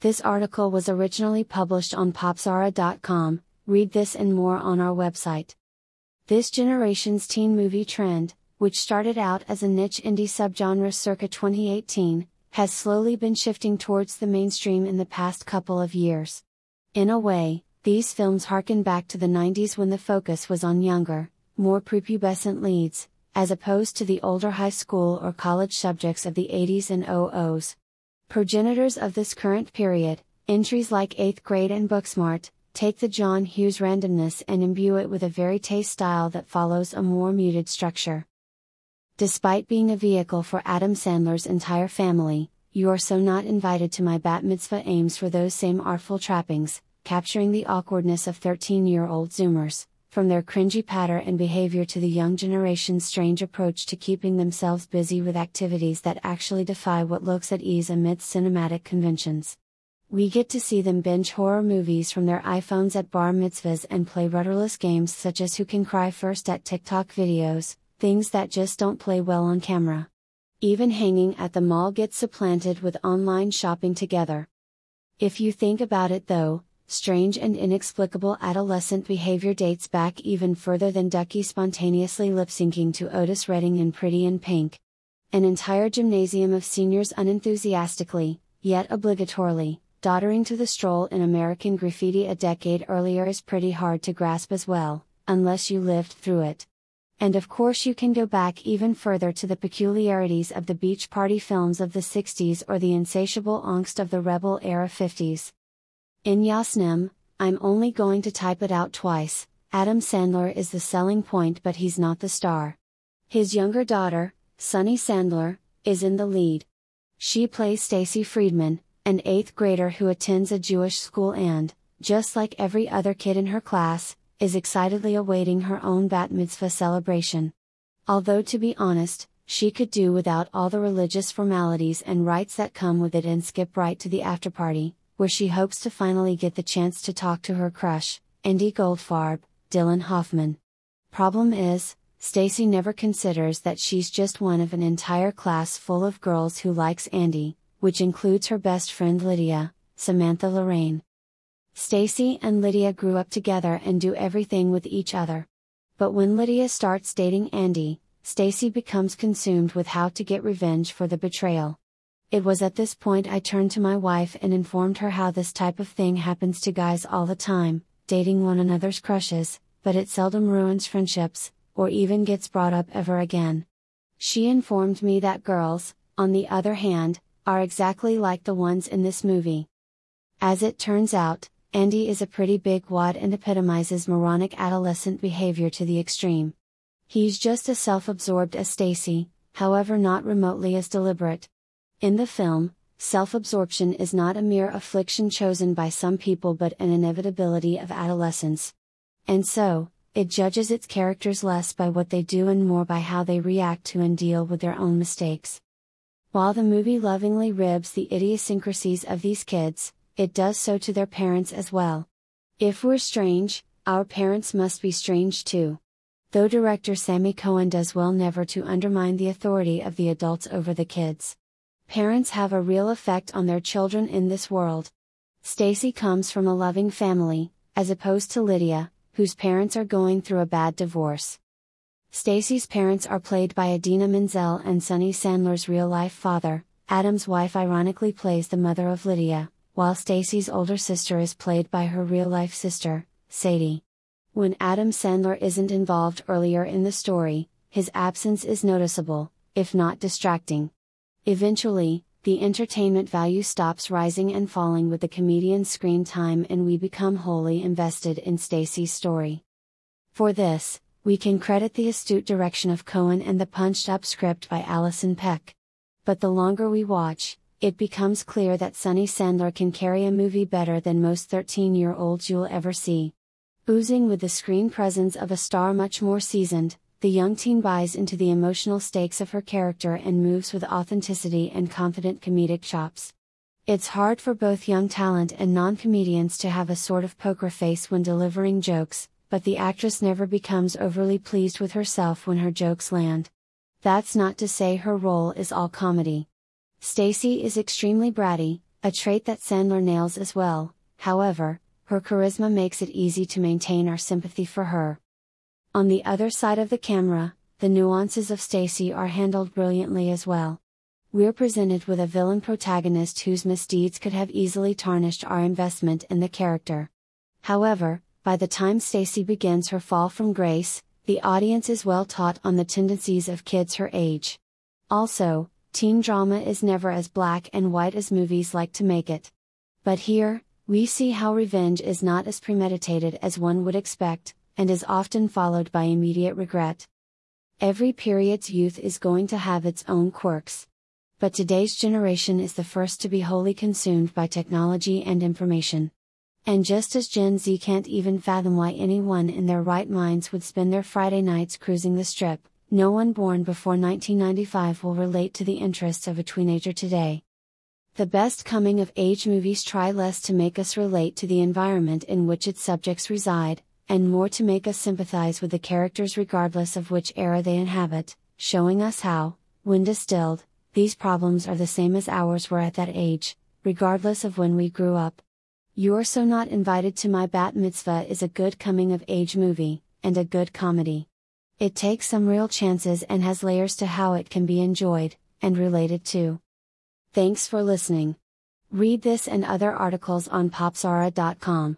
This article was originally published on popzara.com. read this and more on our website. This generation's teen movie trend, which started out as a niche indie subgenre circa 2018, has slowly been shifting towards the mainstream in the past couple of years. In a way, these films harken back to the 90s when the focus was on younger, more prepubescent leads, as opposed to the older high school or college subjects of the 80s and 00s. Progenitors of this current period, entries like 8th grade and Booksmart, take the John Hughes randomness and imbue it with a verite style that follows a more muted structure. Despite being a vehicle for Adam Sandler's entire family, you are so not invited to my bat mitzvah aims for those same artful trappings, capturing the awkwardness of 13 year old Zoomers, from their cringy patter and behavior to the young generation's strange approach to keeping themselves busy with activities that actually defy what looks at ease amidst cinematic conventions. We get to see them binge horror movies from their iPhones at bar mitzvahs and play rudderless games such as Who Can Cry First at TikTok videos, things that just don't play well on camera. Even hanging at the mall gets supplanted with online shopping together. If you think about it though, strange and inexplicable adolescent behavior dates back even further than Ducky spontaneously lip syncing to Otis Redding in Pretty in Pink. An entire gymnasium of seniors unenthusiastically, yet obligatorily, doddering to the stroll in American Graffiti a decade earlier is pretty hard to grasp as well, unless you lived through it. And of course, you can go back even further to the peculiarities of the beach party films of the 60s or the insatiable angst of the rebel era 50s. In Yasnim, I'm only going to type it out twice. Adam Sandler is the selling point, but he's not the star. His younger daughter, Sunny Sandler, is in the lead. She plays Stacy Friedman, an eighth grader who attends a Jewish school and, just like every other kid in her class, is excitedly awaiting her own bat mitzvah celebration. Although to be honest, she could do without all the religious formalities and rites that come with it and skip right to the after party, where she hopes to finally get the chance to talk to her crush, Andy Goldfarb, Dylan Hoffman. Problem is, Stacy never considers that she's just one of an entire class full of girls who likes Andy, which includes her best friend Lydia, Samantha Lorraine. Stacy and Lydia grew up together and do everything with each other. But when Lydia starts dating Andy, Stacy becomes consumed with how to get revenge for the betrayal. It was at this point I turned to my wife and informed her how this type of thing happens to guys all the time, dating one another's crushes, but it seldom ruins friendships, or even gets brought up ever again. She informed me that girls, on the other hand, are exactly like the ones in this movie. As it turns out, Andy is a pretty big wad and epitomizes moronic adolescent behavior to the extreme. He's just as self absorbed as Stacy, however, not remotely as deliberate. In the film, self absorption is not a mere affliction chosen by some people but an inevitability of adolescence. And so, it judges its characters less by what they do and more by how they react to and deal with their own mistakes. While the movie lovingly ribs the idiosyncrasies of these kids, it does so to their parents as well. If we're strange, our parents must be strange too. Though director Sammy Cohen does well never to undermine the authority of the adults over the kids. Parents have a real effect on their children in this world. Stacy comes from a loving family, as opposed to Lydia, whose parents are going through a bad divorce. Stacy's parents are played by Idina Menzel and Sunny Sandler's real-life father. Adam's wife ironically plays the mother of Lydia, while Stacy's older sister is played by her real life sister, Sadie. When Adam Sandler isn't involved earlier in the story, his absence is noticeable, if not distracting. Eventually, the entertainment value stops rising and falling with the comedian's screen time and we become wholly invested in Stacy's story. For this, we can credit the astute direction of Cohen and the punched up script by Alison Peck. But the longer we watch, it becomes clear that Sunny Sandler can carry a movie better than most 13 year olds you'll ever see. Oozing with the screen presence of a star much more seasoned, the young teen buys into the emotional stakes of her character and moves with authenticity and confident comedic chops. It's hard for both young talent and non comedians to have a sort of poker face when delivering jokes, but the actress never becomes overly pleased with herself when her jokes land. That's not to say her role is all comedy. Stacy is extremely bratty, a trait that Sandler nails as well, however, her charisma makes it easy to maintain our sympathy for her. On the other side of the camera, the nuances of Stacy are handled brilliantly as well. We're presented with a villain protagonist whose misdeeds could have easily tarnished our investment in the character. However, by the time Stacy begins her fall from grace, the audience is well taught on the tendencies of kids her age. Also, teen drama is never as black and white as movies like to make it. But here, we see how revenge is not as premeditated as one would expect, and is often followed by immediate regret. Every period's youth is going to have its own quirks. But today's generation is the first to be wholly consumed by technology and information. And just as Gen Z can't even fathom why anyone in their right minds would spend their Friday nights cruising the strip, no one born before 1995 will relate to the interests of a teenager today. The best coming of age movies try less to make us relate to the environment in which its subjects reside, and more to make us sympathize with the characters regardless of which era they inhabit, showing us how, when distilled, these problems are the same as ours were at that age, regardless of when we grew up. You're So Not Invited to My Bat Mitzvah is a good coming of age movie, and a good comedy. It takes some real chances and has layers to how it can be enjoyed, and related to. Thanks for listening. Read this and other articles on popzara.com.